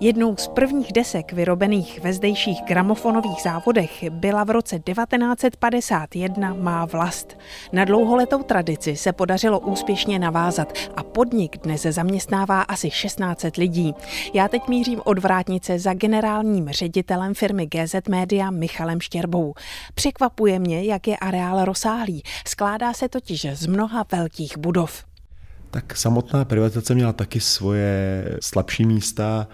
Jednou z prvních desek vyrobených ve zdejších gramofonových závodech byla v roce 1951 Má vlast. Na dlouholetou tradici se podařilo úspěšně navázat a podnik dnes zaměstnává asi 16 lidí. Já teď mířím od vrátnice za generálním ředitelem firmy GZ Media Michalem Štěrbou. Překvapuje mě, jak je areál rozsáhlý. Skládá se totiž z mnoha velkých budov. Tak samotná privatizace měla taky svoje slabší místa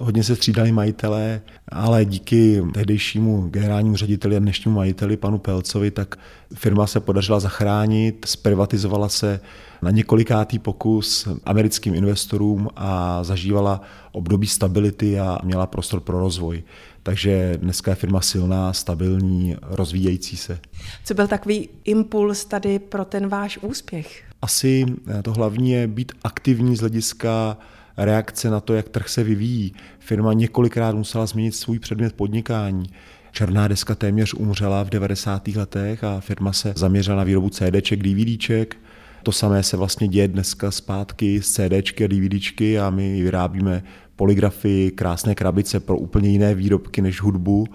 hodně se střídali majitelé, ale díky tehdejšímu generálnímu řediteli a dnešnímu majiteli, panu Pelcovi, tak firma se podařila zachránit, zprivatizovala se na několikátý pokus americkým investorům a zažívala období stability a měla prostor pro rozvoj. Takže dneska je firma silná, stabilní, rozvíjející se. Co byl takový impuls tady pro ten váš úspěch? Asi to hlavní je být aktivní z hlediska reakce na to, jak trh se vyvíjí. Firma několikrát musela změnit svůj předmět podnikání. Černá deska téměř umřela v 90. letech a firma se zaměřila na výrobu CDček, DVDček. To samé se vlastně děje dneska zpátky z CDčky a DVDčky a my vyrábíme poligrafy, krásné krabice pro úplně jiné výrobky než hudbu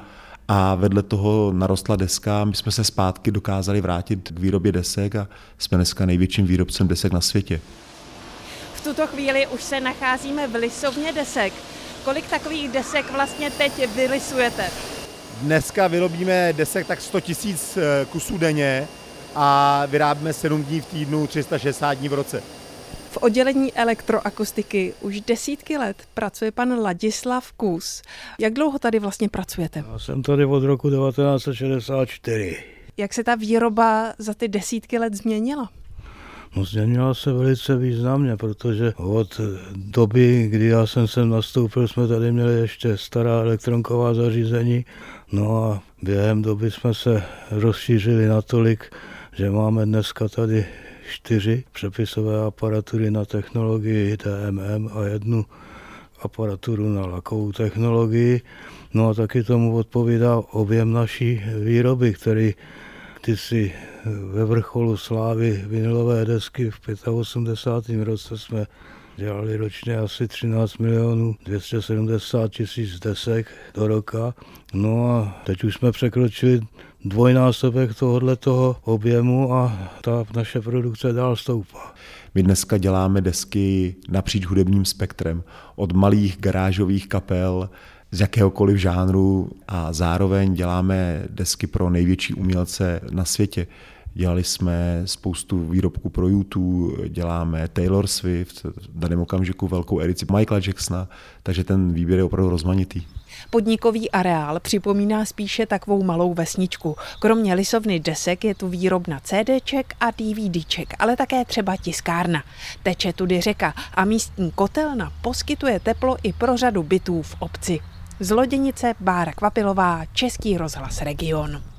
a vedle toho narostla deska. My jsme se zpátky dokázali vrátit k výrobě desek a jsme dneska největším výrobcem desek na světě tuto chvíli už se nacházíme v lisovně desek. Kolik takových desek vlastně teď vylisujete? Dneska vyrobíme desek tak 100 tisíc eh, kusů denně a vyrábíme 7 dní v týdnu, 360 dní v roce. V oddělení elektroakustiky už desítky let pracuje pan Ladislav Kus. Jak dlouho tady vlastně pracujete? Já jsem tady od roku 1964. Jak se ta výroba za ty desítky let změnila? No změnila se velice významně, protože od doby, kdy já jsem sem nastoupil, jsme tady měli ještě stará elektronková zařízení, no a během doby jsme se rozšířili natolik, že máme dneska tady čtyři přepisové aparatury na technologii TMM a jednu aparaturu na lakovou technologii. No a taky tomu odpovídá objem naší výroby, který si ve vrcholu slávy vinilové desky v 85. roce jsme dělali ročně asi 13 milionů 270 tisíc desek do roka. No a teď už jsme překročili dvojnásobek tohohle toho objemu a ta naše produkce dál stoupá. My dneska děláme desky napříč hudebním spektrem, od malých garážových kapel z jakéhokoliv žánru a zároveň děláme desky pro největší umělce na světě. Dělali jsme spoustu výrobků pro YouTube, děláme Taylor Swift, v daném okamžiku velkou edici Michaela Jacksona, takže ten výběr je opravdu rozmanitý. Podnikový areál připomíná spíše takovou malou vesničku. Kromě lisovny desek je tu výrobna CDček a DVDček, ale také třeba tiskárna. Teče tudy řeka a místní kotelna poskytuje teplo i pro řadu bytů v obci. Z Bára Kvapilová, Český rozhlas Region.